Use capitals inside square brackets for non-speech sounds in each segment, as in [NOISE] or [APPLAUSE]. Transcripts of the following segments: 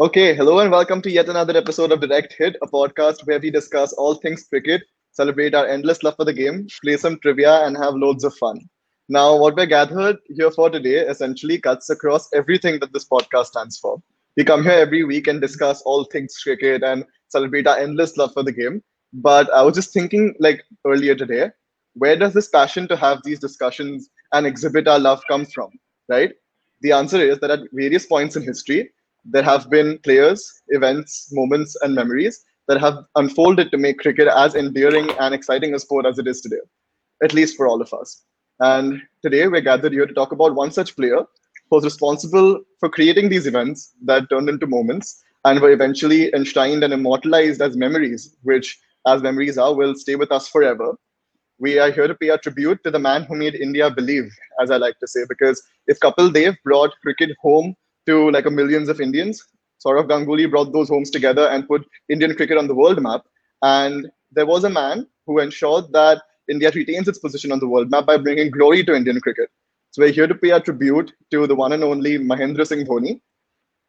Okay, hello and welcome to yet another episode of Direct Hit, a podcast where we discuss all things cricket, celebrate our endless love for the game, play some trivia, and have loads of fun. Now, what we're gathered here for today essentially cuts across everything that this podcast stands for. We come here every week and discuss all things cricket and celebrate our endless love for the game. But I was just thinking, like earlier today, where does this passion to have these discussions and exhibit our love come from, right? The answer is that at various points in history, there have been players, events, moments, and memories that have unfolded to make cricket as endearing and exciting a sport as it is today, at least for all of us. And today we're gathered here to talk about one such player who was responsible for creating these events that turned into moments and were eventually enshrined and immortalized as memories, which, as memories are, will stay with us forever. We are here to pay our tribute to the man who made India believe, as I like to say, because if Kapil Dev brought cricket home to like a millions of Indians. Sourav Ganguly brought those homes together and put Indian cricket on the world map. And there was a man who ensured that India retains its position on the world map by bringing glory to Indian cricket. So we're here to pay our tribute to the one and only Mahendra Singh Dhoni.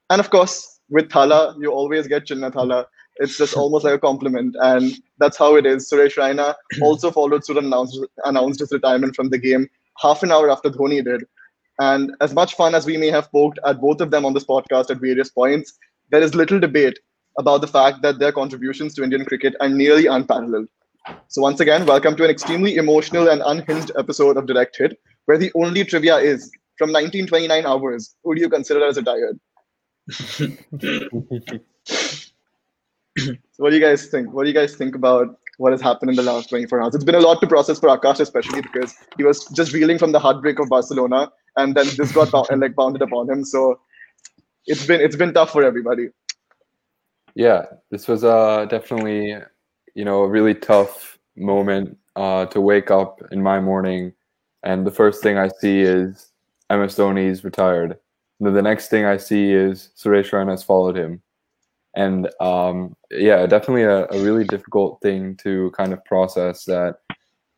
And of course, with Thala, you always get Chinna Thala. It's just almost like a compliment. And that's how it is. Suresh Raina also followed suit and announced, announced his retirement from the game half an hour after Dhoni did. And as much fun as we may have poked at both of them on this podcast at various points, there is little debate about the fact that their contributions to Indian cricket are nearly unparalleled. So, once again, welcome to an extremely emotional and unhinged episode of Direct Hit, where the only trivia is from 1929 hours, who do you consider as retired? [LAUGHS] so, what do you guys think? What do you guys think about what has happened in the last 24 hours? It's been a lot to process for Akash, especially because he was just reeling from the heartbreak of Barcelona and then this got like pounded upon him. So it's been it's been tough for everybody. Yeah, this was uh, definitely you know a really tough moment uh, to wake up in my morning, and the first thing I see is MS Dhoni's retired. And then the next thing I see is Suresh Raina has followed him, and um, yeah, definitely a, a, really difficult thing to kind of process. That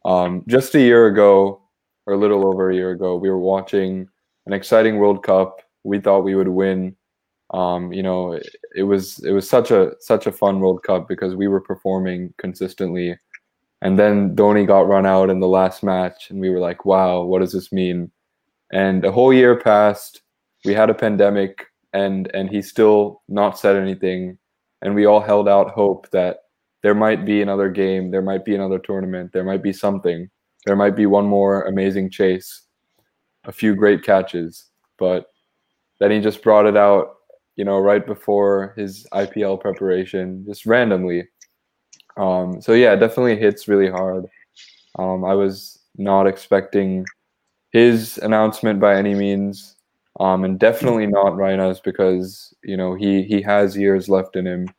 um, just a year ago, or a little over a year ago, we were watching an exciting World Cup. We thought we would win. Um, you know, it, it, was it was such a such a fun World Cup because we were performing consistently, and then Dhoni got run out in the last match, and we were like, "Wow, what does this mean?" And a whole year passed. We had a pandemic, and and he still not said anything, and we all held out hope that there might be another game, there might be another tournament, there might be something there might be one more amazing chase, a few great catches, but then he just brought it out, you know, right before his IPL preparation, just randomly. Um, so yeah, definitely hits really hard. Um, I was not expecting his announcement by any means, um, and definitely not Raina's because you know he he has years left in him,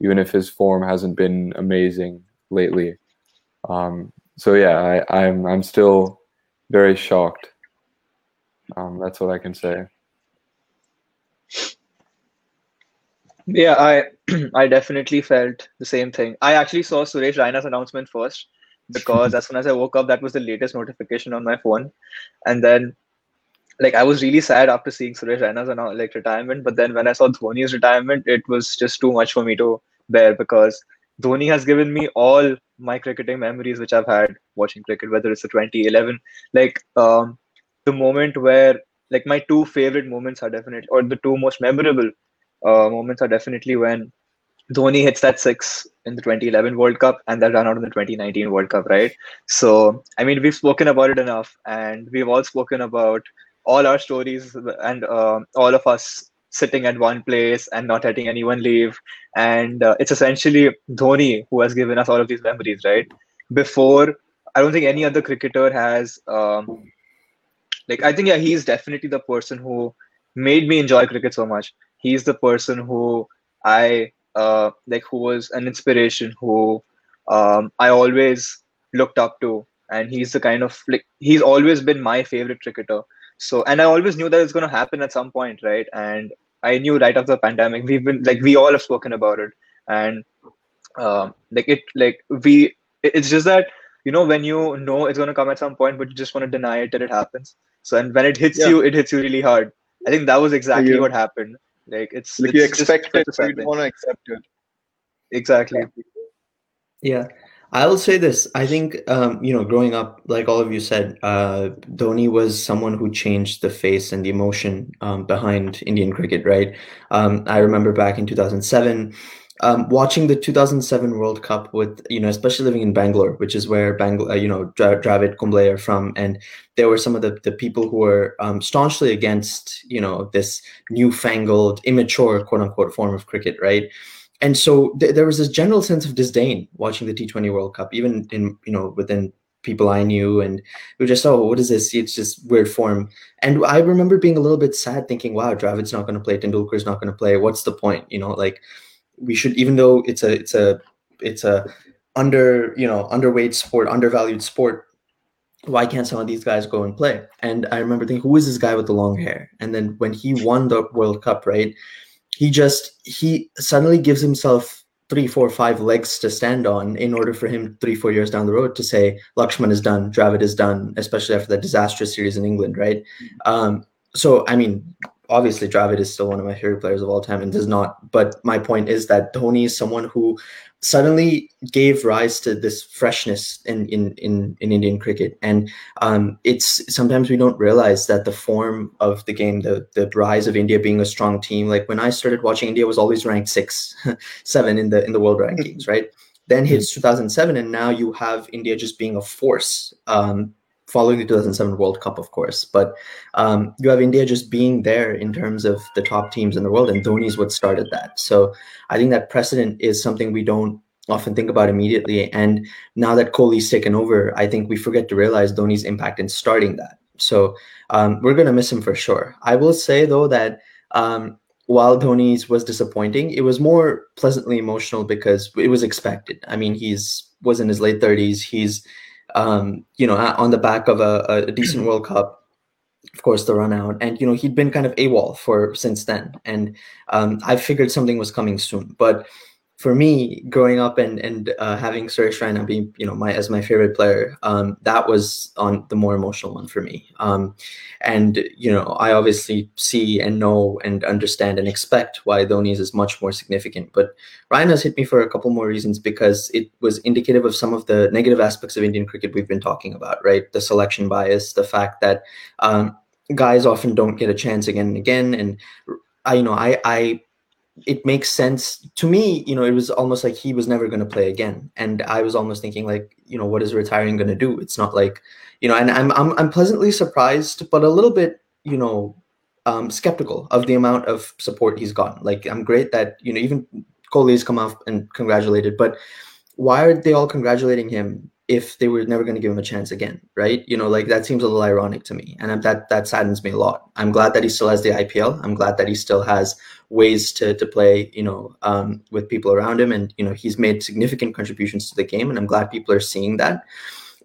even if his form hasn't been amazing lately. Um, so yeah, I, I'm I'm still very shocked. Um, that's what I can say. Yeah, I [CLEARS THROAT] I definitely felt the same thing. I actually saw Suresh Raina's announcement first because as soon as I woke up, that was the latest notification on my phone, and then like I was really sad after seeing Suresh Raina's like retirement. But then when I saw Dhoni's retirement, it was just too much for me to bear because Dhoni has given me all my cricketing memories which I've had watching cricket, whether it's the 2011, like um, the moment where like my two favorite moments are definitely, or the two most memorable uh, moments are definitely when Dhoni hits that six in the 2011 World Cup and that run out in the 2019 World Cup, right? So, I mean, we've spoken about it enough, and we've all spoken about all our stories and uh, all of us sitting at one place and not letting anyone leave. And uh, it's essentially Dhoni who has given us all of these memories, right? Before, I don't think any other cricketer has. Um, like, I think, yeah, he's definitely the person who made me enjoy cricket so much. He's the person who I uh, like, who was an inspiration, who um, I always looked up to. And he's the kind of like, he's always been my favorite cricketer so and i always knew that it's going to happen at some point right and i knew right after the pandemic we've been like we all have spoken about it and um like it like we it's just that you know when you know it's going to come at some point but you just want to deny it that it happens so and when it hits yeah. you it hits you really hard i think that was exactly yeah. what happened Like it's like it's you expect it, so you don't want to accept it. Exactly. Yeah, I will say this. I think, um, you know, growing up, like all of you said, uh, Dhoni was someone who changed the face and the emotion um, behind Indian cricket, right? Um, I remember back in 2007, um, watching the 2007 World Cup with, you know, especially living in Bangalore, which is where Bangalore, uh, you know, Dra- Dravid Kumble are from, and there were some of the, the people who were um, staunchly against, you know, this newfangled, immature, quote unquote, form of cricket, right? And so th- there was this general sense of disdain watching the T20 World Cup, even in you know within people I knew, and we just oh, what is this? It's just weird form. And I remember being a little bit sad, thinking, wow, Dravid's not going to play, Tendulkar's not going to play. What's the point? You know, like we should, even though it's a it's a it's a under you know underweight sport, undervalued sport. Why can't some of these guys go and play? And I remember thinking, who is this guy with the long hair? And then when he won the World Cup, right? He just he suddenly gives himself three four five legs to stand on in order for him three four years down the road to say laxman is done dravid is done especially after that disastrous series in england right? Um, so i mean obviously dravid is still one of my favorite players of all time and does not but my point is that dhoni is someone who suddenly gave rise to this freshness in in in, in indian cricket and um, it's sometimes we don't realize that the form of the game, the the rise of India being a strong team. Like when I started watching, India was always ranked six, [LAUGHS] seven in the in the world rankings, right? Then hits 2007, and now you have India just being a force. Um, following the 2007 World Cup, of course, but um, you have India just being there in terms of the top teams in the world, and Dhoni is what started that. So I think that precedent is something we don't often think about immediately. And now that Kohli's taken over, I think we forget to realize Dhoni's impact in starting that. So um, we're going to miss him for sure. I will say though that um, while Dhoni's was disappointing, it was more pleasantly emotional because it was expected. I mean, he's was in his late thirties. He's um, you know on the back of a, a decent World Cup. Of course, the run out, and you know he'd been kind of AWOL for since then, and um, I figured something was coming soon. But for me, growing up and and uh, having Suresh Raina be you know my as my favorite player, um, that was on the more emotional one for me. Um, and you know, I obviously see and know and understand and expect why Dhoni's is much more significant. But Raina's hit me for a couple more reasons because it was indicative of some of the negative aspects of Indian cricket we've been talking about, right? The selection bias, the fact that um, guys often don't get a chance again and again, and I you know I I it makes sense. To me you know it was almost like he was never going to play again. And i was almost thinking like you know what is retiring going to do? It's not like you know and I'm, I'm i'm pleasantly surprised but a little bit you know um skeptical of the amount of support he's gotten. Like i'm great that you know even Kohli's come up and congratulated but why are they all congratulating him if they were never going to give him a chance again right? You know like that seems a little ironic to me and that that saddens me a lot. I'm glad that he still has the ipl i'm glad that he still has ways to to play you know um, with people around him and you know he's made significant contributions to the game and i'm glad people are seeing that.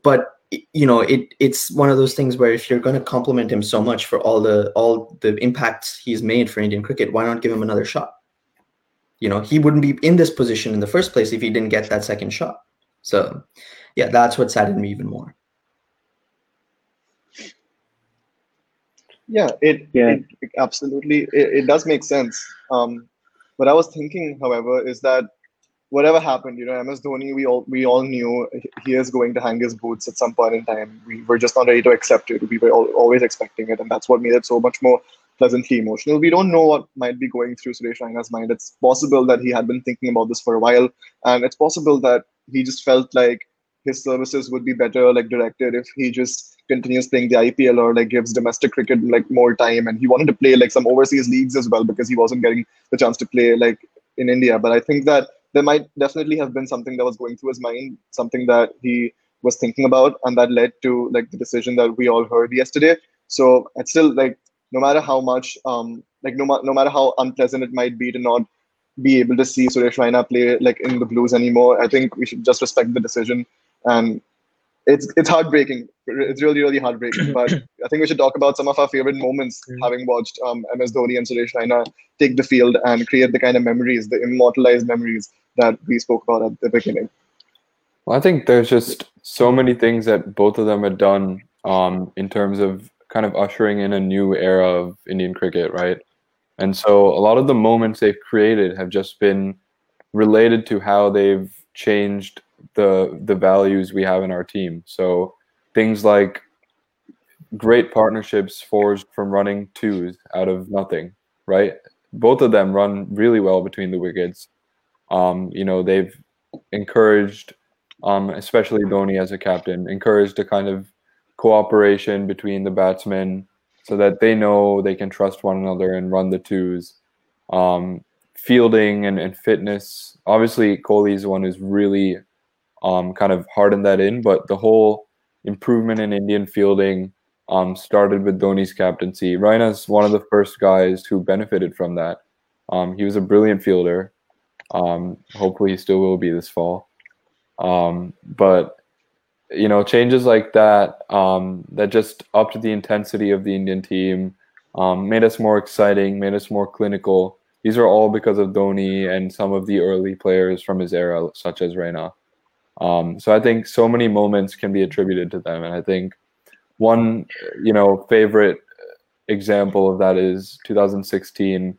But you know it it's one of those things where if you're going to compliment him so much for all the all the impacts he's made for indian cricket why not give him another shot? You know he wouldn't be in this position in the first place if he didn't get that second shot. So yeah that's what saddened me even more Yeah, it, Yeah. it, it absolutely it, it does make sense. Um, what I was thinking, however, is that whatever happened, you know, MS Dhoni, we all we all knew he is going to hang his boots at some point in time. We were just not ready to accept it. We were al- always expecting it, and that's what made it so much more pleasantly emotional. We don't know what might be going through Suresh Raina's mind. It's possible that he had been thinking about this for a while, and it's possible that he just felt like his services would be better like directed if he just continues playing the IPL or like gives domestic cricket like more time and he wanted to play like some overseas leagues as well because he wasn't getting the chance to play like in India but I think that there might definitely have been something that was going through his mind something that he was thinking about and that led to like the decision that we all heard yesterday so it's still like no matter how much um like no, ma- no matter how unpleasant it might be to not be able to see Suresh Raina play like in the Blues anymore. I think we should just respect the decision, and it's it's heartbreaking. It's really really heartbreaking. but I think we should talk about some of our favorite moments, having watched um, MS Dhoni and Suresh Raina take the field and create the kind of memories, the immortalized memories that we spoke about at the beginning. Well, I think there's just so many things that both of them had done um, in terms of kind of ushering in a new era of Indian cricket, right? And so a lot of the moments they've created have just been related to how they've changed the the values we have in our team. So things like great partnerships forged from running twos out of nothing, right? Both of them run really well between the wickets. Um, you know, they've encouraged, um, especially Dhoni as a captain, encouraged a kind of cooperation between the batsmen so that they know they can trust one another and run the twos. Um, fielding and, and fitness. Obviously, Kohli is the one who's really um, kind of hardened that in, but the whole improvement in Indian fielding um, started with Dhoni's captaincy. Raina's one of the first guys who benefited from that. Um, he was a brilliant fielder. Um, hopefully, he still will be this fall. Um, but you know, changes like that um, that just upped the intensity of the Indian team, made us more exciting, made us more clinical. These are all because of Dhoni and some of the early players from his era, such as Raina. Um, so I think so many moments can be attributed to them, and I think one, you know, favorite example of that is 2016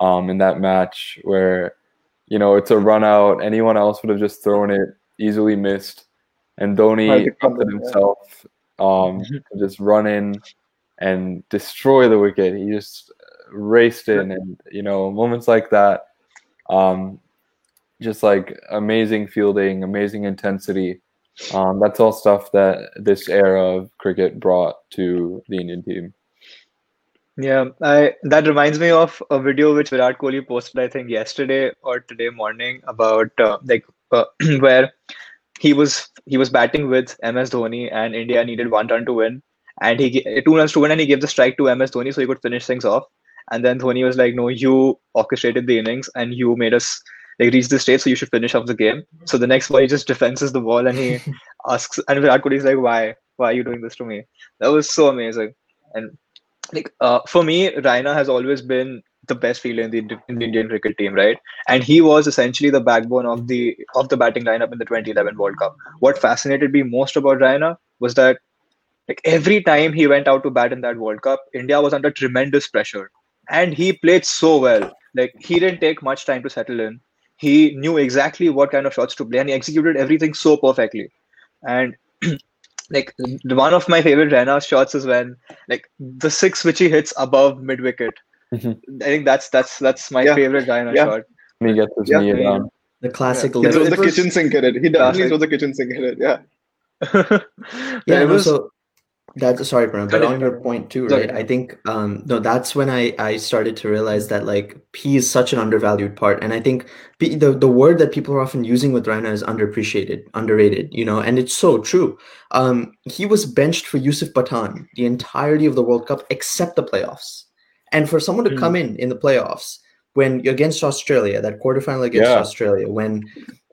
um, in that match where, you know, it's a run out. Anyone else would have just thrown it, easily missed, and Dhoni it himself um, to just run in and destroy the wicket. He just raced in, and you know, moments like that. Um, just like amazing fielding, amazing intensity. Um, that's all stuff that this era of cricket brought to the Indian team. Yeah, I that reminds me of a video which Virat Kohli posted, I think yesterday or today morning about uh, like uh, [CLEARS THROAT] where he was he was batting with MS Dhoni and India needed one run to win, and he two runs to win, and he gave the strike to MS Dhoni so he could finish things off. And then Dhoni was like, "No, you orchestrated the innings and you made us like reach the stage, so you should finish off the game. So the next ball he just defenses the ball and he [LAUGHS] asks and Virat Kohli is like, Why? Why are you doing this to me? That was so amazing. And like uh, for me, Raina has always been the best fielder in the, in the Indian cricket team, right? And he was essentially the backbone of the of the batting lineup in the 2011 World Cup. What fascinated me most about Raina was that like every time he went out to bat in that World Cup, India was under tremendous pressure, and he played so well. Like he didn't take much time to settle in he knew exactly what kind of shots to play and he executed everything so perfectly and [CLEARS THROAT] like one of my favorite Raina shots is when like the six which he hits above mid wicket. Mm-hmm. I think that's that's that's my yeah. favorite Raina yeah. shot. Me get this yeah. knee around. The classic. Yeah. He throws the kitchen sink at it. He definitely throws the kitchen sink at it. Yeah. [LAUGHS] yeah, it was. So that's sorry, Pranav, but on your point too, right? I think um no, that's when I I started to realize that like P is such an undervalued part, and I think P, the the word that people are often using with Raina is underappreciated, underrated, you know, and it's so true. Um, he was benched for Yusuf Pathan the entirety of the World Cup except the playoffs, and for someone to mm. come in in the playoffs when against Australia, that quarterfinal against yeah. Australia, when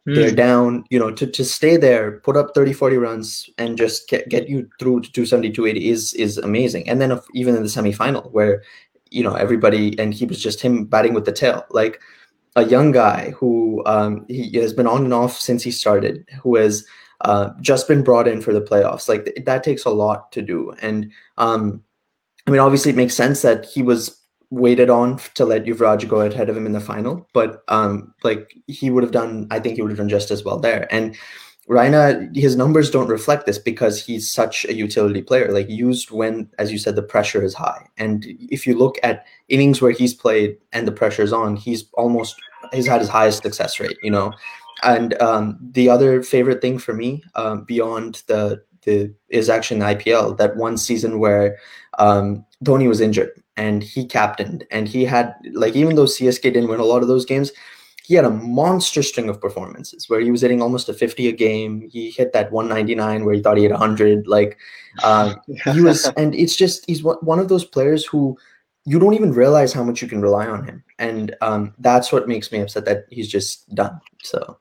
Mm. They're down, you know, to, to stay there, put up 30, 40 runs and just get, get you through to 270, 280 is, is amazing. And then if, even in the semifinal where, you know, everybody, and he was just him batting with the tail, like a young guy who um, he has been on and off since he started, who has uh, just been brought in for the playoffs. Like th- that takes a lot to do. And um, I mean, obviously it makes sense that he was waited on to let Yuvraj go ahead of him in the final, but um, like he would have done, I think he would have done just as well there. And Raina, his numbers don't reflect this because he's such a utility player, like used when, as you said, the pressure is high. And if you look at innings where he's played and the pressure is on, he's almost he's had his highest success rate, you know. And um, the other favorite thing for me, um, beyond the the is actually in the IPL, that one season where um, Dhoni was injured and he captained and he had like even though CSK didn't win a lot of those games, he had a monster string of performances where he was hitting almost a 50 a game. He hit that 199 where he thought he had 100. Like um, [LAUGHS] he was, and it's just he's one of those players who you don't even realize how much you can rely on him, and um, that's what makes me upset that he's just done. So.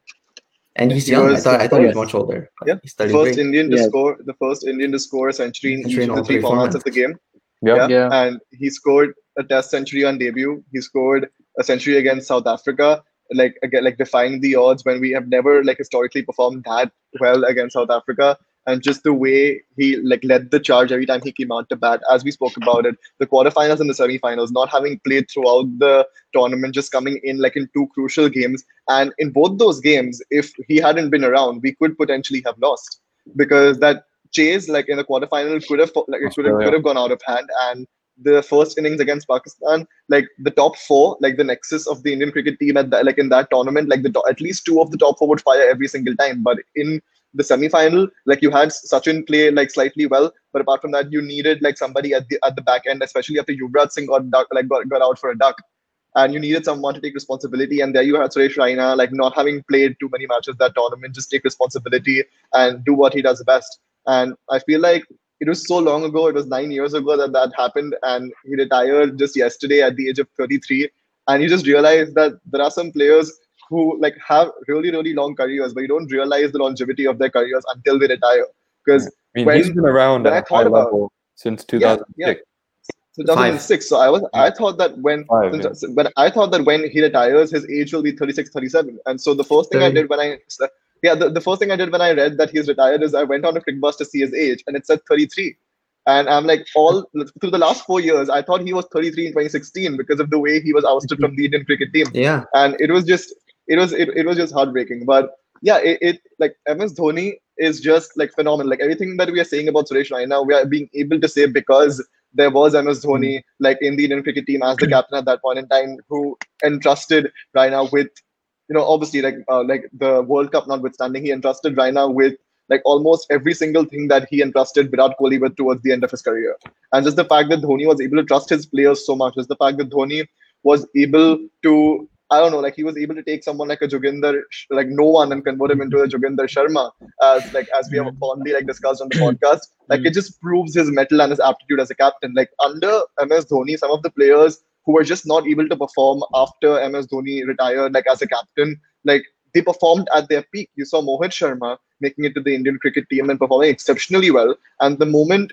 And he's he young. I thought, I thought he was much older. Yeah. He's first. Indian to yeah. score the first Indian to score a century in each of the three formats of the game. Yep. Yeah. And he scored a test century on debut. He scored a century against South Africa, like again, like defying the odds when we have never like historically performed that well against South Africa. and just the way he like led the charge every time he came out to bat, as we spoke about it, the quarterfinals and the semifinals, not having played throughout the tournament, just coming in like in two crucial games. And in both those games, if he hadn't been around, we could potentially have lost because that chase, like in the quarterfinal, could have like it could have, could have gone out of hand. And the first innings against Pakistan, like the top four, like the nexus of the Indian cricket team at that, like in that tournament, like the at least two of the top four would fire every single time. But in the semi-final, like you had Sachin play like slightly well, but apart from that, you needed like somebody at the at the back end, especially after Yuvraj Singh got duck, like got, got out for a duck, and you needed someone to take responsibility. And there you had Suresh Raina, like not having played too many matches that tournament, just take responsibility and do what he does best. And I feel like it was so long ago. It was nine years ago that that happened, and he retired just yesterday at the age of 33. And you just realize that there are some players who like have really really long careers, but you don't realize the longevity of their careers until they retire. Because I mean, when- he's been around at a high about- level since 2006. yeah. 2006 so i was i thought that when Five, since- when i thought that when he retires his age will be 36 37 and so the first thing i did when i yeah the, the first thing i did when i read that he's retired is i went on a Cricbuzz to see his age and it said 33 and i'm like all through the last four years i thought he was 33 in 2016 because of the way he was ousted from the indian cricket team. Yeah. and it was just it was it, it was just heartbreaking. But yeah it, it like ms dhoni is just like phenomenal. Like everything that we are saying about suresh right now we are being able to say because there was ms dhoni hmm. like in the indian cricket team as the hmm. captain at that point in time who entrusted Raina with you know obviously like uh, like the world cup notwithstanding he entrusted Raina with like almost every single thing that he entrusted Virat Kohli with towards the end of his career. And just the fact that Dhoni was able to trust his players so much, just the fact that Dhoni was able to, I don't know, like he was able to take someone like a Joginder, like no one, and convert him into a Joginder Sharma, as like as we have fondly like discussed on the podcast. Like it just proves his mettle and his aptitude as a captain. Like under MS Dhoni, some of the players who were just not able to perform after MS Dhoni retired, like as a captain, like they performed at their peak. You saw Mohit Sharma making it to the Indian cricket team and performing exceptionally well. And the moment,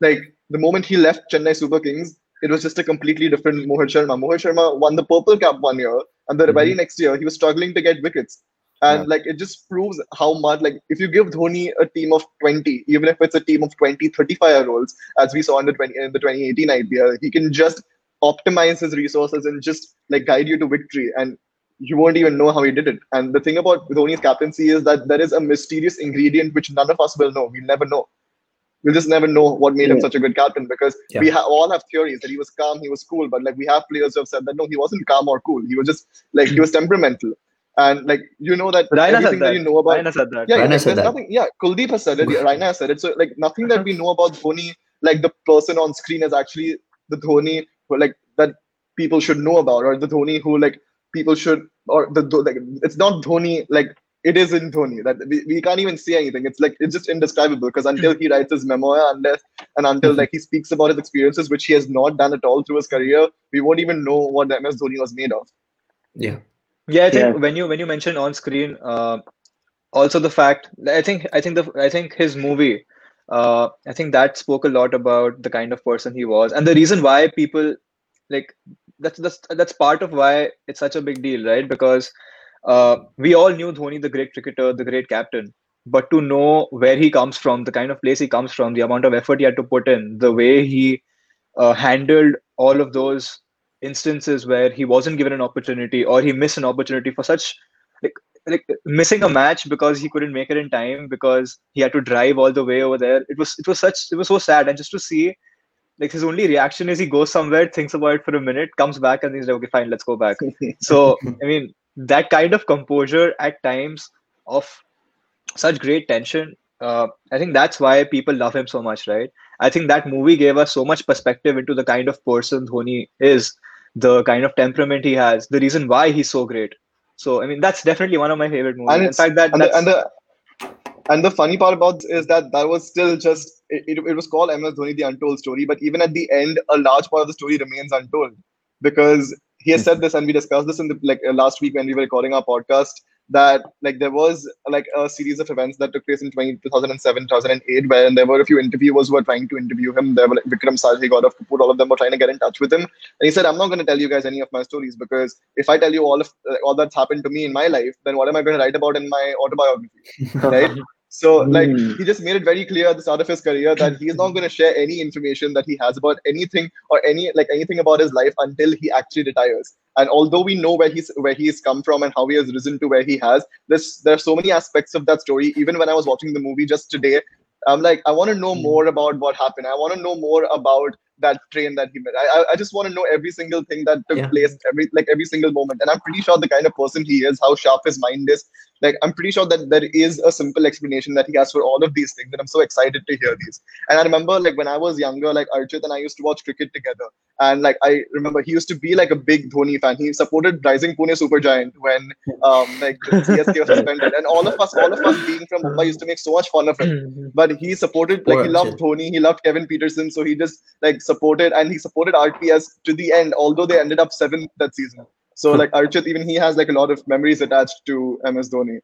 like the moment he left Chennai Super Kings, it was just a completely different Mohit Sharma. Mohit Sharma won the purple cap one year, and the very mm-hmm. next year he was struggling to get wickets. And Yeah. like it just proves how much like if you give Dhoni a team of 20, even if it's a team of 20, 35 year olds, as we saw in the 20 in the 2018 IPL, he can just optimize his resources and just like guide you to victory. And you won't even know how he did it. And the thing about Dhoni's captaincy is that there is a mysterious ingredient which none of us will know. We'll never know. We'll just never know what made him such a good captain because Yeah. we ha- all have theories that he was calm, he was cool, but like we have players who have said that no, he wasn't calm or cool. He was just like he was temperamental. And like you know that Raina everything said that. that. you know about Raina said that. yeah, Raina yeah said there's nothing. Yeah, Kuldeep has said it. yeah, Raina has said it. So like nothing that we know about Dhoni, like the person on screen, is actually the Dhoni who like that people should know about, or the Dhoni who like people should, or the like it's not Dhoni like it is in Dhoni that we, we can't even say anything. It's like it's just indescribable because until he writes his memoir, unless and until like he speaks about his experiences, which he has not done at all through his career, we won't even know what MS Dhoni was made of. Yeah. Yeah, I think Yeah. when you when you mention on screen, uh, also the fact I think I think the I think his movie, uh, I think that spoke a lot about the kind of person he was, and the reason why people like that's that's that's part of why it's such a big deal, right? Because uh, we all knew Dhoni, the great cricketer, the great captain, but to know where he comes from, the kind of place he comes from, the amount of effort he had to put in, the way he uh, handled all of those instances where he wasn't given an opportunity or he missed an opportunity for such like missing a match because he couldn't make it in time because he had to drive all the way over there. It was it was such it was so sad. And just to see like his only reaction is he goes somewhere thinks about it for a minute comes back and he's like okay fine let's go back. [LAUGHS] So i mean that kind of composure at times of such great tension uh, i think that's why people love him so much right? I think that movie gave us so much perspective into the kind of person dhoni is the kind of temperament he has the reason why he's so great so i mean that's definitely one of my favorite movies. And in fact that and the, and the and the funny part about this is that that was still just it, it, it was called MS Dhoni the untold story but even at the end a large part of the story remains untold because he has said this and we discussed this in the like uh, last week when we were recording our podcast that like there was like a series of events that took place in 20, 2007 2008 where there were a few interviewers who were trying to interview him. There were like Vikram Sathaye Gaurav Kapoor all of them were trying to get in touch with him. And he said I'm not going to tell you guys any of my stories because if I tell you all of uh, all that's happened to me in my life then what am I going to write about in my autobiography? [LAUGHS] Right So like Hmm. he just made it very clear at the start of his career that he's not going to share any information that he has about anything or any like anything about his life until he actually retires. And although we know where he's where he's come from and how he has risen to where he has, there's there are so many aspects of that story. Even when I was watching the movie just today, I'm like, I want to know more about what happened. I want to know more about that train that he met. I, I- just want to know every single thing that took Yeah. place, every like every single moment. And I'm pretty sure the kind of person he is, how sharp his mind is, like I'm pretty sure that there is a simple explanation that he has for all of these things. And I'm so excited to hear these. And I remember like when I was younger, like Archit and I used to watch cricket together. And like I remember he used to be like a big Dhoni fan. He supported Rising Pune Super Giant when um like CSK was suspended. And all of us, all of us being from Mumbai used to make so much fun of him but he supported like he loved. Dhoni, he loved Kevin Pietersen, so he just like supported and he supported RPS to the end, although they ended up seventh that season. So hmm. like Archit, even he has like a lot of memories attached to MS Dhoni.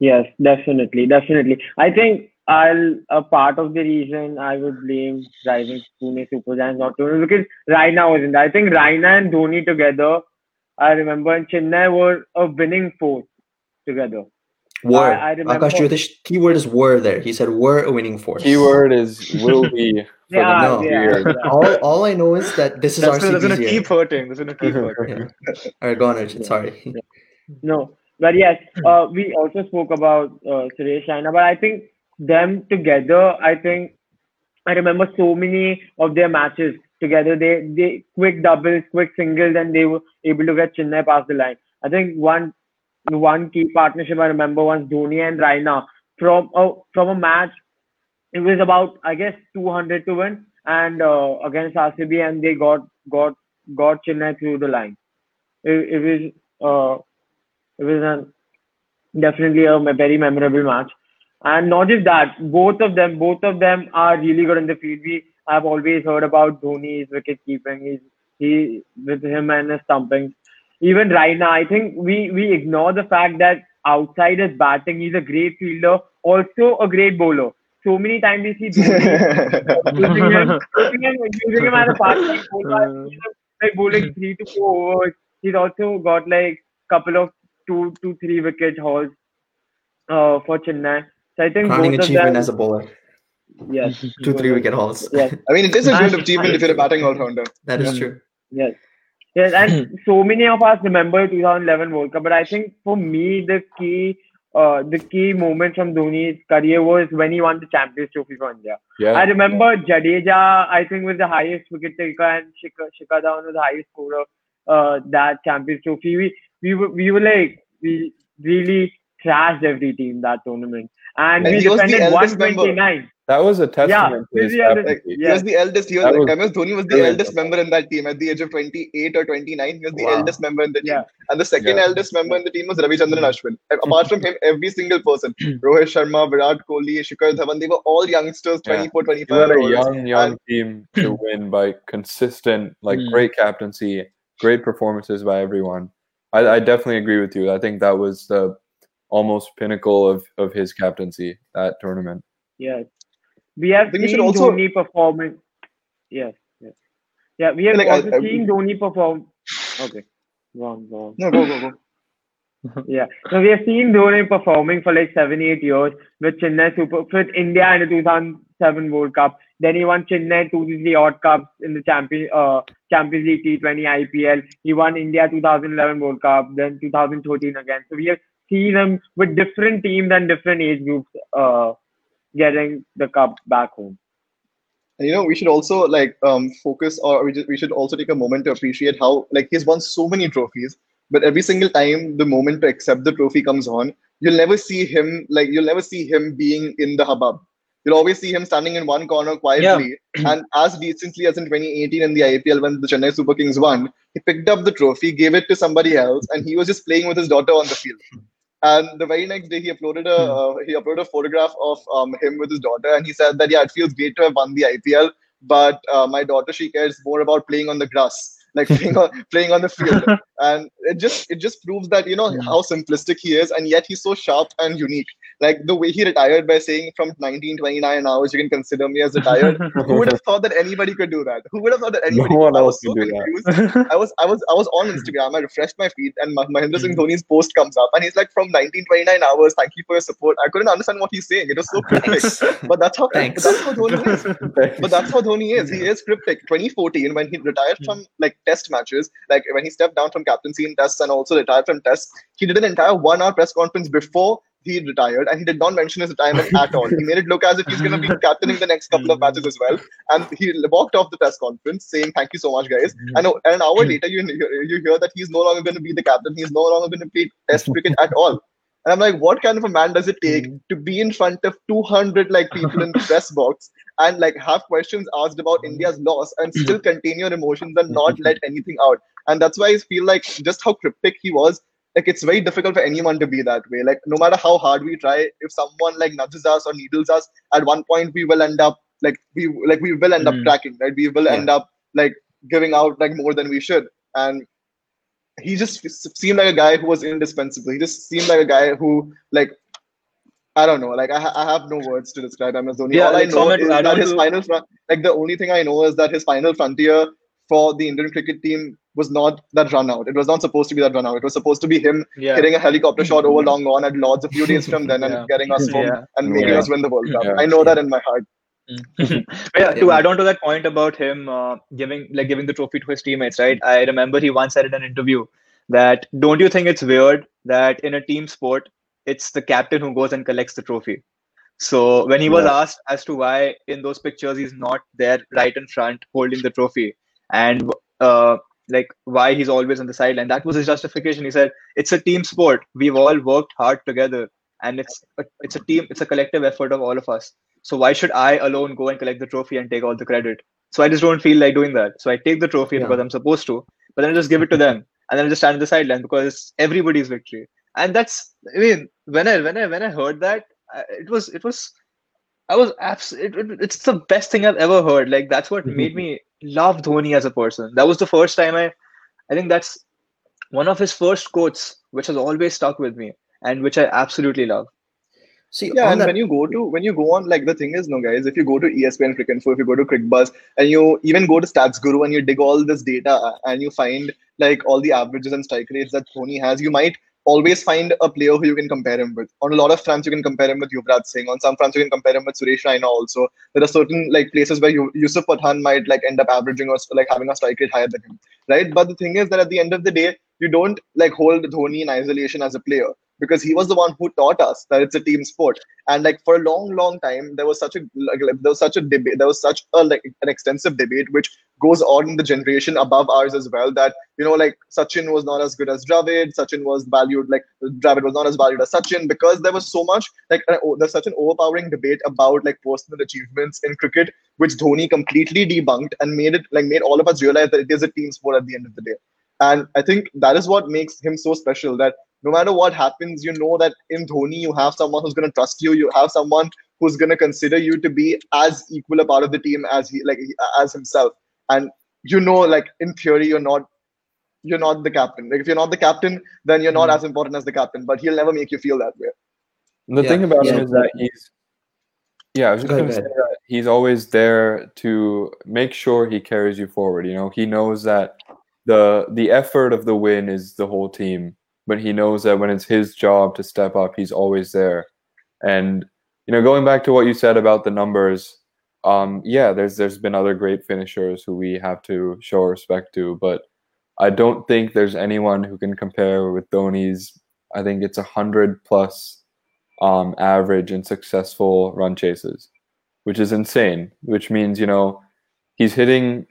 Yes, definitely, definitely. I think I'll a part of the reason I would blame Rising Pune Super Giants not Dhoni because Raina wasn't. there. I think Raina and Dhoni together. I remember in Chennai were a winning force together. Were. I remember- Akash Jyotish, keyword is were there. He said were a winning force. Keyword is will be for Yeah, the no. yeah, yeah. all, all I know is that this is That's gonna, that's gonna keep year. [LAUGHS] hurting. That's gonna keep hurting. All right, go on, Archit. Sorry. No, but yes, uh, we also spoke about uh, Suresh Raina, but I think them together, I think I remember so many of their matches together. They they quick doubles, quick singles, and they were able to get Chennai past the line. I think one one key partnership I remember was Dhoni and Raina from a from a match. It was about I guess 200 to win, and uh, against RCB, and they got got got Chennai through the line. It, it was uh, it was an, definitely a very memorable match. And not just that, both of them, both of them are really good in the field. We have always heard about Dhoni's wicket keeping. He's he with him and his stumping. Even Raina, I think we we ignore the fact that outside his batting, he's a great fielder, also a great bowler. So many times we see Dhoni using him, using using him as a part-time bowler, like bowling three to four overs. He's also got like couple of two to three wicket hauls uh, for Chennai. So I think Crowning both of achievement them, as a bowler. yes, [LAUGHS] Two, three wicket hauls. yes, I mean, it is a great And- achievement if you're a batting all-rounder. That is Yeah. true. yes, yes. And [CLEARS THROAT] so many of us remember 2011 World Cup, but I think for me the key. Uh, the key moment from Dhoni's career was when he won the Champions Trophy for India. Yeah. I remember Jadeja, I think, was the highest wicket taker, and Shikhar, Shikhar Dhawan was the highest scorer. Uh, that Champions Trophy, we we were we were like we really trashed every team that tournament, and, And we he was the defended eldest member. 129. That was a testament to his maybe I was- he was the eldest. He was That like was- MS Dhoni was the Yeah. eldest member in that team at the age of 28 or 29. He was the Wow. eldest member in the team. Yeah. And the second Yeah. eldest member in the team was Ravichandran Ashwin. And Apart from him, every single person, [CLEARS THROAT] Rohit Sharma, Virat Kohli, Shikhar Dhawan, they were all youngsters, Yeah. 24, You 25 had year a olds. young, young team to [CLEARS THROAT] win by consistent, like Mm. great captaincy, great performances by everyone. I, I definitely agree with you. I think that was the almost pinnacle of, of his captaincy that tournament. Yes, we have think we seen should also- Dhoni performing. Yes, yes, yeah. We have Like, I- also I- seen Dhoni perform. Okay, go on, go on. No, go, go, go. [LAUGHS] Yeah. So we have seen Dhoni performing for like seven, eight years with Chennai Super with India in the 2007 World Cup. Then he won Chennai two to three odd cups in the champion uh Champions League T20 IPL. He won India 2011 World Cup, then 2013 again. So we have seen him with different teams and different age groups uh getting the cup back home. And you know, we should also like um focus, or we just, we should also take a moment to appreciate how like he's won so many trophies, but every single time the moment to accept the trophy comes on, you'll never see him like you'll never see him being in the hubbub. You'll always see him standing in one corner quietly. and as recently as in 2018 in the IPL when the Chennai Super Kings won, he picked up the trophy, gave it to somebody else, and he was just playing with his daughter on the field. And the very next day, he uploaded a uh, he uploaded a photograph of um, him with his daughter, and he said that yeah, it feels great to have won the IPL, but uh, my daughter she cares more about playing on the grass, like playing on [LAUGHS] playing on the field. [LAUGHS] and it just it just proves that you know Mm. how simplistic he is and yet he's so sharp and unique like the way he retired by saying from 1929 hours you can consider me as retired who would have thought that anybody could do that who would have thought that anybody [LAUGHS] one I else was so could do that. confused. I was I was I was on Instagram. I refreshed my feed, and Ma- Mahendra Singh Dhoni's post comes up, and he's like, "From 1929 hours, thank you for your support." I couldn't understand what he's saying. It was so cryptic, but that's how Thanks. but that's how Dhoni is. But that's how Dhoni is. He is cryptic. 2014, when he retired from like Test matches, like when he stepped down from captaincy in Tests and also retired from Tests, he did an entire one-hour press conference before he retired, and he did not mention his retirement at all. He made it look as if he's going to be [LAUGHS] captaining the next couple of matches as well, and he walked off the press conference saying, "Thank you so much, guys." And uh, an hour later, you you hear that he's no longer going to be the captain. He's no longer going to play Test cricket at all. And I'm like, what kind of a man does it hmm. take to be in front of 200 like people in the [LAUGHS] press box and like have questions asked about hmm. India's loss and hmm. still contain your emotions and not let anything out? And that's why I feel like just how cryptic he was. Like it's very difficult for anyone to be that way. Like no matter how hard we try, if someone like nudges us or needles us, at one point we will end up like we like we will end up cracking, right? We will Yeah. end up like giving out like more than we should. And he just seemed like a guy who was indispensable. He just seemed like a guy who, like, I don't know, like I, ha- I have no words to describe him as Dhoni. Yeah, All I like, know Soumya, is add that his to- final, fr- like the only thing I know is that his final frontier for the Indian cricket team was not that run out. It was not supposed to be that run out. It was supposed to be him yeah. hitting a helicopter shot over mm-hmm. long on at Lords a few days from then and Yeah. getting us [LAUGHS] home Yeah. and making Yeah. us win the World Cup. Yeah. I know that in my heart. [LAUGHS] yeah, to add on to that point about him uh, giving like giving the trophy to his teammates, right? I remember he once said in an interview that don't you think it's weird that in a team sport it's the captain who goes and collects the trophy. So when he was Yeah. asked as to why in those pictures he's not there right in front holding the trophy and uh, like why he's always on the sideline, that was his justification. He said it's a team sport. We've all worked hard together, and it's a, it's a team. It's a collective effort of all of us. So why should I alone go and collect the trophy and take all the credit? So I just don't feel like doing that. So I take the trophy Yeah. because I'm supposed to, but then I just give it to them, and then I just stand on the sideline because it's everybody's victory. And that's, I mean, when I when I when I heard that, it was it was, I was abs. It, it- it's the best thing I've ever heard. Like that's what mm-hmm. made me love Dhoni as a person. That was the first time I, I think that's one of his first quotes, which has always stuck with me and which I absolutely love. See, Yeah, and that, when you go to when you go on like the thing is no guys, if you go to ESPN Info, if you go to CricBuzz, and you even go to Stats Guru and you dig all this data uh, and you find like all the averages and strike rates that Dhoni has, you might always find a player who you can compare him with. On a lot of fronts, you can compare him with Yuvraj Singh. On some fronts, you can compare him with Suresh Raina. Also, there are certain like places where you, Yusuf Pathan might like end up averaging or like having a strike rate higher than him, right? But the thing is that at the end of the day, you don't like hold Dhoni in isolation as a player because he was the one who taught us that it's a team sport. And like for a long long time there was such a like, there was such a debate there was such a like an extensive debate which goes on in the generation above ours as well that you know like sachin was not as good as dravid. Sachin was valued like dravid was not as valued as sachin because there was so much like oh, there's such an overpowering debate about like personal achievements in cricket which dhoni completely debunked and made it like made all of us realize that it is a team sport at the end of the day. And i think that is what makes him so special that no matter what happens, you know that in Dhoni, you have someone who's going to trust you. You have someone who's going to consider you to be as equal a part of the team as he, like, as himself. And you know, like in theory, you're not, you're not the captain. Like if you're not the captain, then you're not Mhm. as important as the captain. But he'll never make you feel that way. The Yeah, thing about him is that he's yeah, I was just gonna say that he's always there to make sure he carries you forward. You know, he knows that the the effort of the win is the whole team, but he knows that when it's his job to step up, he's always there. And you know, going back to what you said about the numbers, um, yeah, there's there's been other great finishers who we have to show respect to, but I don't think there's anyone who can compare with Dhoni's. I think it's a hundred plus um, average and successful run chases, which is insane. Which means you know he's hitting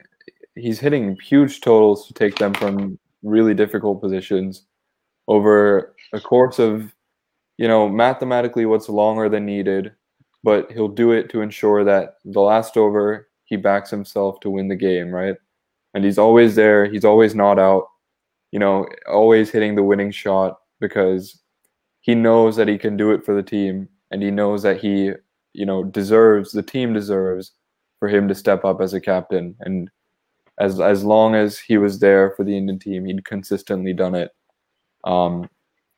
he's hitting huge totals to take them from really difficult positions over a course of you know mathematically what's longer than needed, but he'll do it to ensure that the last over he backs himself to win the game, right? And he's always there. He's always not out. You know, always hitting the winning shot because he knows that he can do it for the team and he knows that he you know deserves the team deserves for him to step up as a captain and as as long as he was there for the Indian team, he'd consistently done it. Um,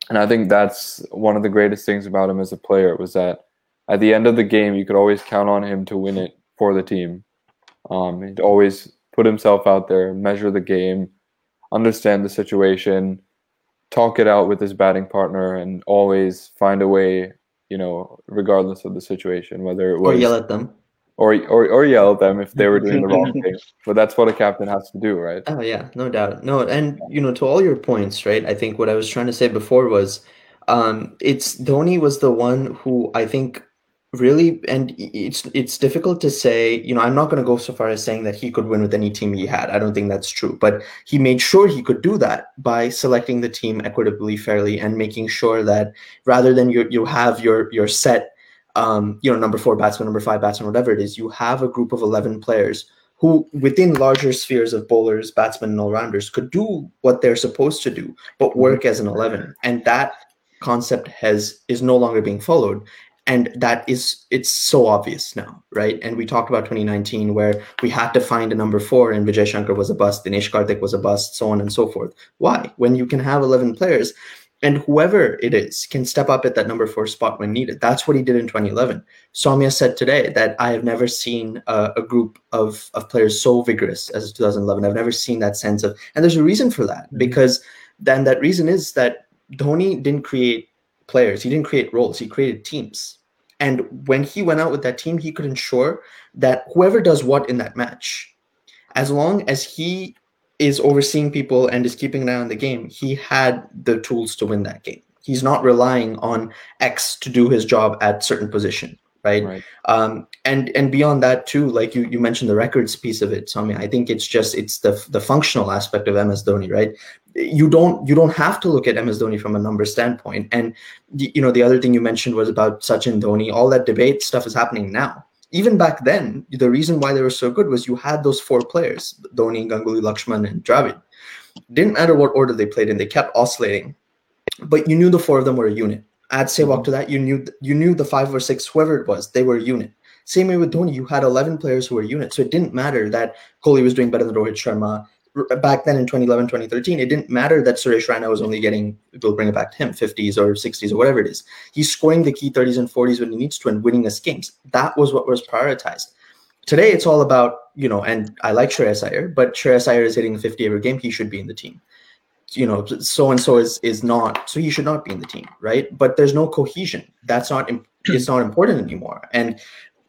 and I think that's one of the greatest things about him as a player was that at the end of the game, you could always count on him to win it for the team. Um, he'd always put himself out there, measure the game, understand the situation, talk it out with his batting partner, and always find a way, you know, regardless of the situation, whether it was or yell at them. Or or, or yell at them if they were doing the wrong [LAUGHS] thing. But that's what a captain has to do, right? Oh yeah, no doubt. No, and you know, to all your points, right? I think what I was trying to say before was, um, it's Dhoni was the one who I think really, and it's it's difficult to say. You know, I'm not going to go so far as saying that he could win with any team he had. I don't think that's true. But he made sure he could do that by selecting the team equitably, fairly, and making sure that rather than you you have your your set, um, you know, number four batsman, number five batsman, whatever it is, you have a group of eleven players who within larger spheres of bowlers, batsmen, and all-rounders could do what they're supposed to do, but work as an 11. And that concept has is no longer being followed. And that is it's so obvious now, right? And we talked about 2019 where we had to find a number four and Vijay Shankar was a bust, Dinesh Karthik was a bust, so on and so forth. Why? When you can have 11 players and whoever it is can step up at that number four spot when needed. That's what he did in 2011. Soumya said today that I have never seen a, a, group of, of players so vigorous as 2011. I've never seen that sense of, and there's a reason for that Mhm. because then that reason is that Dhoni didn't create players, he didn't create roles, he created teams. And when he went out with that team, he could ensure that whoever does what in that match, as long as he is overseeing people and is keeping an eye on the game, he had the tools to win that game. He's not relying on X to do his job at certain position, right? Right. Um, and and beyond that too, like you you mentioned the records piece of it, So I mean, I think it's just it's the the functional aspect of MS Dhoni, right? You don't you don't have to look at MS Dhoni from a number standpoint. And you know the other thing you mentioned was about Sachin Dhoni. All that debate stuff is happening now even back then, the reason why they were so good was you had those four players, Dhoni, Ganguly, Laxman, and Dravid. Didn't matter what order they played in, they kept oscillating. But you knew the four of them were a unit. Add Sehwag mm-hmm. to that, you knew you knew the five or six, whoever it was, they were a unit. Same way with Dhoni, you had 11 players who were units. So it didn't matter that Kohli was doing better than Rohit Sharma. Back then in 2011, 2013, it didn't matter that Suresh Raina was only getting, we'll bring it back to him, 50s or 60s or whatever it is he's scoring the key 30s and 40s when he needs to and winning us games. That was what was prioritized. Today, it's all about, you know, and I like Shreyas Iyer, but Shreyas Iyer is hitting 50 every game. He should be in the team. You know, so and so is is not, so he should not be in the team, right? But there's no cohesion. That's not, it's not important anymore. And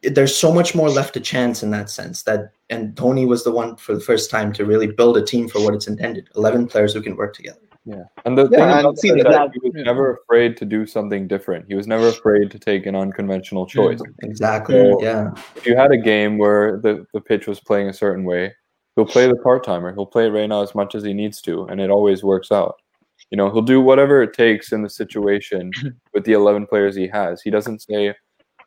there's so much more left to chance in that sense that, and Dhoni was the one for the first time to really build a team for what it's intended 11 players who can work together. Yeah, and the Yeah, thing and about see, that is that that- he was yeah. never afraid to do something different. He was never afraid to take an unconventional choice. Exactly. So- yeah. If you had a game where the, the pitch was playing a certain way, he'll play the part timer. He'll play it right now as much as he needs to, and it always works out. You know, he'll do whatever it takes in the situation [CLEARS THROAT] with the 11 players he has. He doesn't say,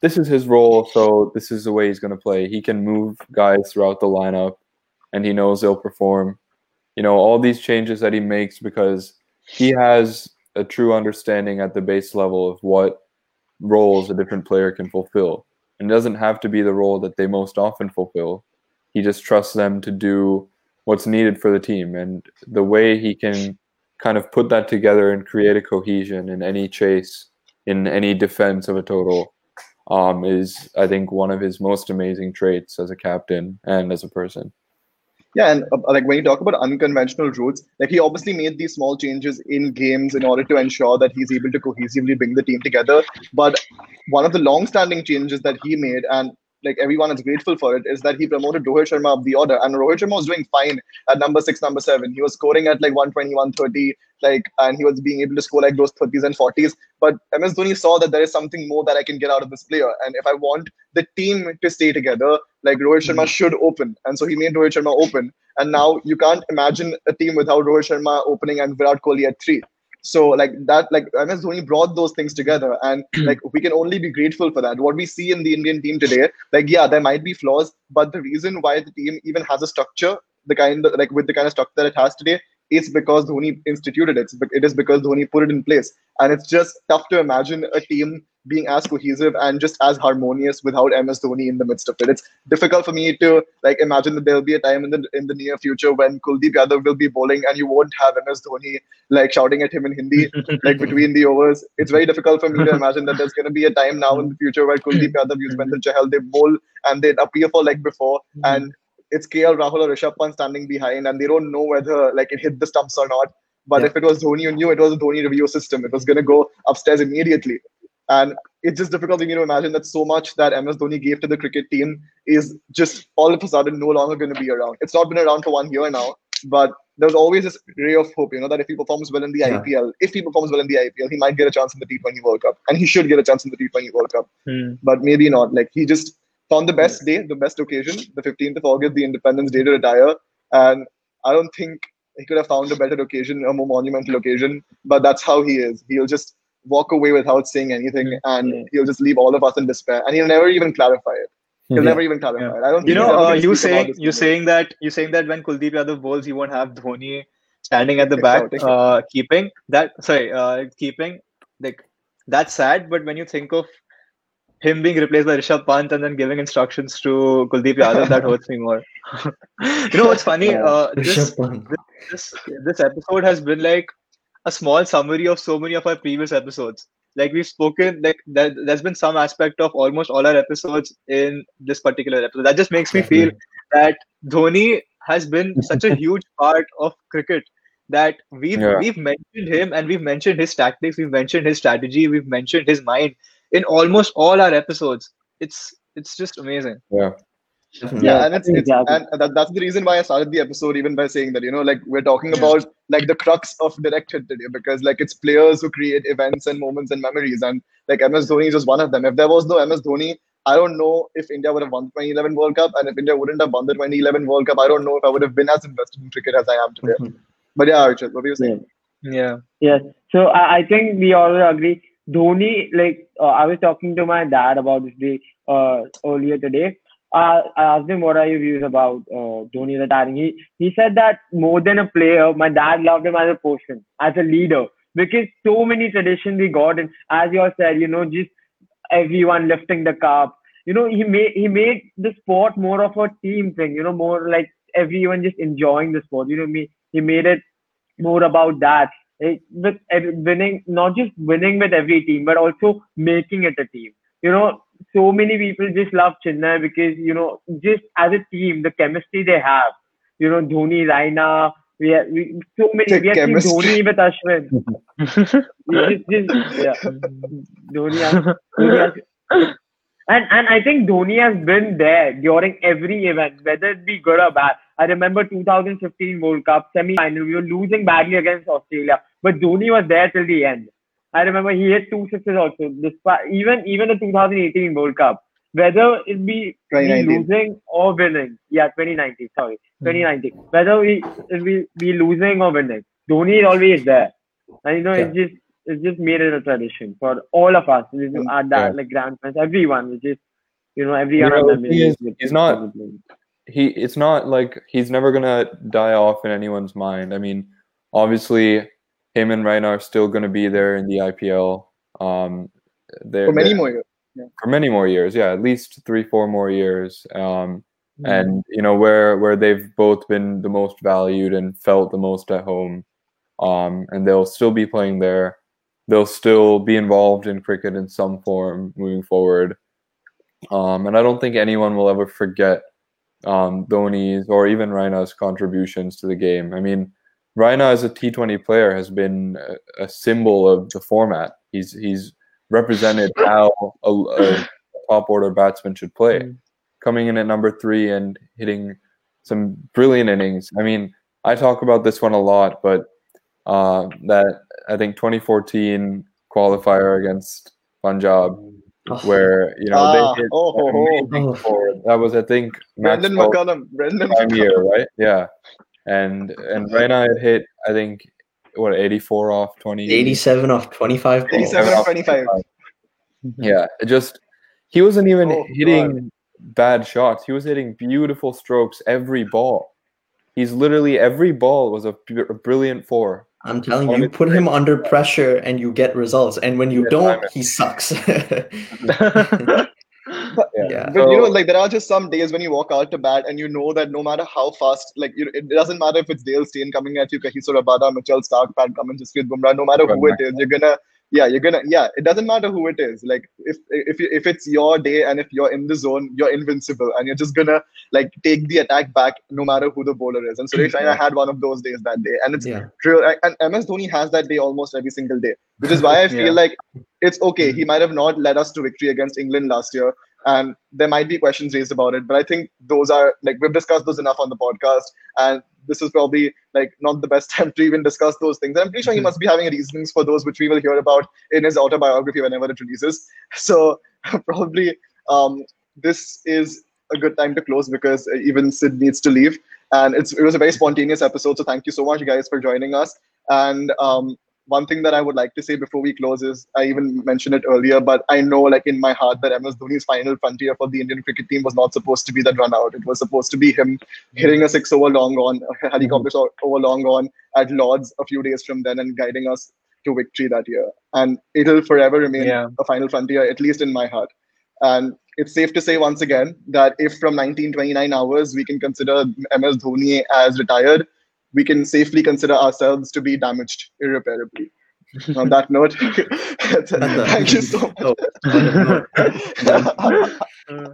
this is his role, so this is the way he's going to play. He can move guys throughout the lineup, and he knows they'll perform. You know, all these changes that he makes because he has a true understanding at the base level of what roles a different player can fulfill. And it doesn't have to be the role that they most often fulfill. He just trusts them to do what's needed for the team. And the way he can kind of put that together and create a cohesion in any chase, in any defense of a total, um, is, I think, one of his most amazing traits as a captain and as a person. Yeah, and uh, like when you talk about unconventional routes, like he obviously made these small changes in games in order to ensure that he's able to cohesively bring the team together. But one of the long-standing changes that he made, and like everyone is grateful for it, is that he promoted Rohit Sharma up the order, and Rohit Sharma was doing fine at number six, number seven. He was scoring at like 120, 130, like, and he was being able to score like those 30s and 40s. But MS Dhoni saw that there is something more that I can get out of this player, and if I want the team to stay together, like Rohit Sharma hmm. should open, and so he made Rohit Sharma open. And now you can't imagine a team without Rohit Sharma opening and Virat Kohli at three. So like that, like MS Dhoni brought those things together, and [CLEARS THROAT] like we can only be grateful for that. What we see in the Indian team today, like yeah, there might be flaws, but the reason why the team even has a structure, the kind of, like with the kind of structure that it has today, is because Dhoni instituted it. It's It is because Dhoni put it in place, and it's just tough to imagine a team being as cohesive and just as harmonious without MS Dhoni in the midst of it. It's difficult for me to like imagine that there'll be a time in the in the near future when Kuldeep Yadav will be bowling and you won't have MS Dhoni like shouting at him in Hindi [LAUGHS] like between the overs. It's very difficult for me to imagine that there's going to be a time now in the future where Kuldeep Yadav, Yuzvendra Chahal, they bowl and they appear for like before hmm. and it's KL Rahul or Rishabh Pant standing behind and they don't know whether like it hit the stumps or not. But Yeah. if it was Dhoni, you knew it was a Dhoni review system. It was going to go upstairs immediately. And it's just difficult for me to imagine that so much that MS Dhoni gave to the cricket team is just all of a sudden no longer going to be around. It's not been around for one year now, but there's always this ray of hope, you know, that if he performs well in the Yeah. IPL, if he performs well in the IPL, he might get a chance in the T20 World Cup. And he should get a chance in the T20 World Cup Hmm. but maybe not. Like he just found the best day, the best occasion, the 15th of August, the Independence Day to retire. And I don't think he could have found a better occasion, a more monumental occasion. But that's how he is. He'll just walk away without saying anything, and Yeah. he'll just leave all of us in despair. And he'll never even clarify it. He'll Yeah. never even clarify it. I don't. You think know, uh, you saying this you today. saying that you saying that when Kuldeep Yadav bowls, he won't have Dhoni standing at the back, Shouting. uh, keeping that. Sorry, uh, keeping like that's sad. But when you think of him being replaced by Rishabh Pant and then giving instructions to Kuldeep Yadav, that hurts me more. [LAUGHS] you know what's funny? Yeah. Uh, this Rishabh Pant. this this episode has been like a small summary of so many of our previous episodes. Like we've spoken, like there, there's been some aspect of almost all our episodes in this particular episode. That just makes me feel that Dhoni has been such a [LAUGHS] huge part of cricket that we've Yeah. we've mentioned him and we've mentioned his tactics, we've mentioned his strategy, we've mentioned his mind in almost all our episodes. It's it's just amazing. Yeah. Definitely. yeah, and it's, it's Exactly. and that, that's the reason why I started the episode even by saying that you know like we're talking about like the crux of direct hit today because like it's players who create events and moments and memories and like MS Dhoni is just one of them. If there was no MS Dhoni, I don't know if India would have won the 2011 World Cup and if India wouldn't have won the 2011 World Cup, I don't know if I would have been as invested in cricket as I am today. Mhm. But yeah, Richard, what were you saying? Yeah. Yes. So I, I think we all agree. Dhoni, like uh, I was talking to my dad about this day uh, earlier today. Uh, I asked him what are your views about uh, Dhoni retiring. He he said that more than a player, my dad loved him as a person, as a leader, because so many traditions he got, and as you all said, you know, just everyone lifting the cup. You know, he made he made the sport more of a team thing. You know, more like everyone just enjoying the sport. You know, me he made it more about that eh, with winning, not just winning with every team, but also making it a team. You know, so many people just love Chennai because you know, just as a team, the chemistry they have. You know, Dhoni, Raina, we have we, so many. The we have seen chemistry. Dhoni with Ashwin. [LAUGHS] Just, just, yeah, Dhoni. Has, Dhoni has, and and I think Dhoni has been there during every event, whether it be good or bad. I remember 2015 World Cup semi-final. We were losing badly against Australia, but Dhoni was there till the end. I remember he hit two sixes also. Despite even even the 2018 World Cup, whether it be, losing or winning. Yeah, 2019. Sorry, 2019. Whether we it be, be losing or winning, Dhoni is always there. And you know, it's just it's just made it a tradition for all of us. You know, Mm, our dad, yeah. like grandparents, everyone. It's just you know, every You know, he is- he's not- he it's not like he's never gonna die off in anyone's mind. I mean, obviously, him and Raina are still gonna be there in the IPL. Um, For many more years. for many more years. Yeah, at least three, four more years. Um, Mm-hmm. and you know where where they've both been the most valued and felt the most at home. Um, and they'll still be playing there. They'll still be involved in cricket in some form moving forward. Um, and I don't think anyone will ever forget um, Dhoni's or even Raina's contributions to the game. I mean, Raina as a T20 player has been a, a symbol of the format. He's he's represented [LAUGHS] how a, a top order batsman should play, Mm. coming in at number three and hitting some brilliant innings. I mean, I talk about this one a lot, but uh, that I think 2014 qualifier against Punjab, Oh, where you know Ah, they hit oh, an ho. amazing forward. That was, I think, Brendan McCullum. Brendan prime McCullum. year, right? Yeah, and and Raina had hit, I think, what 84 off 20. 87 off 25 balls. 87 off 25. [LAUGHS] Yeah, it just he wasn't even Oh, hitting bad shots. He was hitting beautiful strokes every ball. He's literally every ball was a, a brilliant four. I'm telling you, you put him under pressure and you get results. And when you don't, he sucks. [LAUGHS] [LAUGHS] But, Yeah. but you know, like there are just some days when you walk out to bat and you know that no matter how fast, like you, it doesn't matter if it's Dale Steyn coming at you, Kagiso Rabada, Mitchell Stark, Pat Cummins, Jasprit Bumrah, no matter who it is, you're gonna, yeah, you're gonna, yeah, it doesn't matter who it is. Like if if if it's your day and if you're in the zone, you're invincible and you're just gonna like take the attack back no matter who the bowler is. And Suresh Raina had one of those days that day, and it's yeah. true. And MS Dhoni has that day almost every single day, which is why I [LAUGHS] feel Yeah. like it's okay. Mm-hmm. He might have not led us to victory against England last year, and there might be questions raised about it. But I think those are like we've discussed those enough on the podcast, and this is probably like not the best [LAUGHS] time to even discuss those things. And I'm pretty sure he must be having reasonings for those, which we will hear about in his autobiography whenever it releases. [LAUGHS] So [LAUGHS] probably um, this is a good time to close because uh, even Sid needs to leave. And it's it was a very spontaneous episode, so thank you so much, guys, for joining us. And um, one thing that I would like to say before we close is I even mentioned it earlier, but I know, like in my heart, that MS Dhoni's final frontier for the Indian cricket team was not supposed to be that run out. It was supposed to be him hitting a six over long on, a helicopter mm-hmm. shot over long on at Lords a few days from then and guiding us to victory that year. And it'll forever remain Yeah. a final frontier, at least in my heart. And it's safe to say once again that if from 1929 hours we can consider MS Dhoni as retired, we can safely consider ourselves to be damaged irreparably. [LAUGHS] On that note, [LAUGHS] thank you so much. [LAUGHS]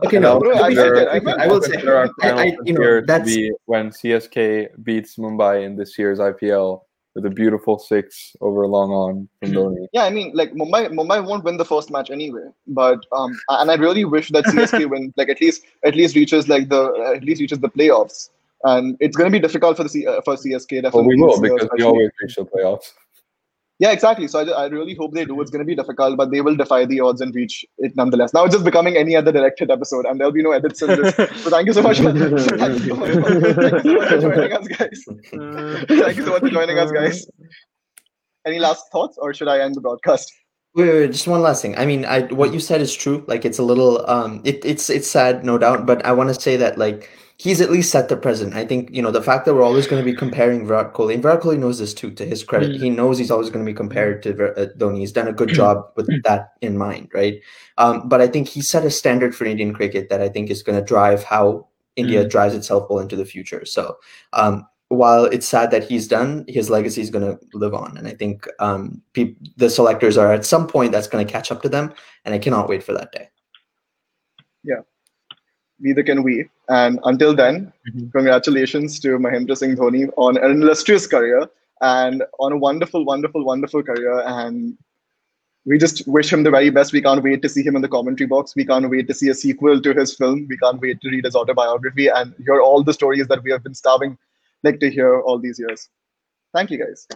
Okay, no, Bro, I consider- like. I I will say, consider our I- I- you know, to that's- be when CSK beats Mumbai in this year's IPL with a beautiful six over long on from Dhoni. Yeah, I mean, like Mumbai, Mumbai won't win the first match anyway. But um, and I really wish that CSK win, like at least at least reaches like the at least reaches the playoffs. And it's going to be difficult for the C, uh, for CSK. Definitely Well, we will because we especially. always reach the playoffs. Yeah, exactly. So I, I really hope they do. It's going to be difficult, but they will defy the odds and reach it nonetheless. Now it's just becoming any other Direct Hit episode, and there'll be no edits in this. So thank you so much. [LAUGHS] Thank you so much for, thank you so much for joining us, guys. thank you so much for joining us, guys. Any last thoughts, or should I end the broadcast? Wait, wait, wait, just one last thing. I mean, I what you said is true. Like it's a little um it, it's it's sad, no doubt, but I want to say that like he's at least set the precedent. I think, you know, the fact that we're always going to be comparing Virat Kohli, and Virat Kohli knows this too, to his credit. He knows he's always going to be compared to uh, Dhoni. He's done a good [CLEARS THROAT] job with that in mind, right? Um, but I think he set a standard for Indian cricket that I think is going to drive how India drives itself well into the future. So, um, while it's sad that he's done, his legacy is going to live on, and I think um, peop the selectors are at some point that's going to catch up to them, and I cannot wait for that day. Yeah, neither can we. And until then, Mhm. congratulations to Mahendra Singh Dhoni on an illustrious career and on a wonderful, wonderful, wonderful career. And we just wish him the very best. We can't wait to see him in the commentary box. We can't wait to see a sequel to his film. We can't wait to read his autobiography and hear all the stories that we have been starving like to hear all these years. Thank you, guys.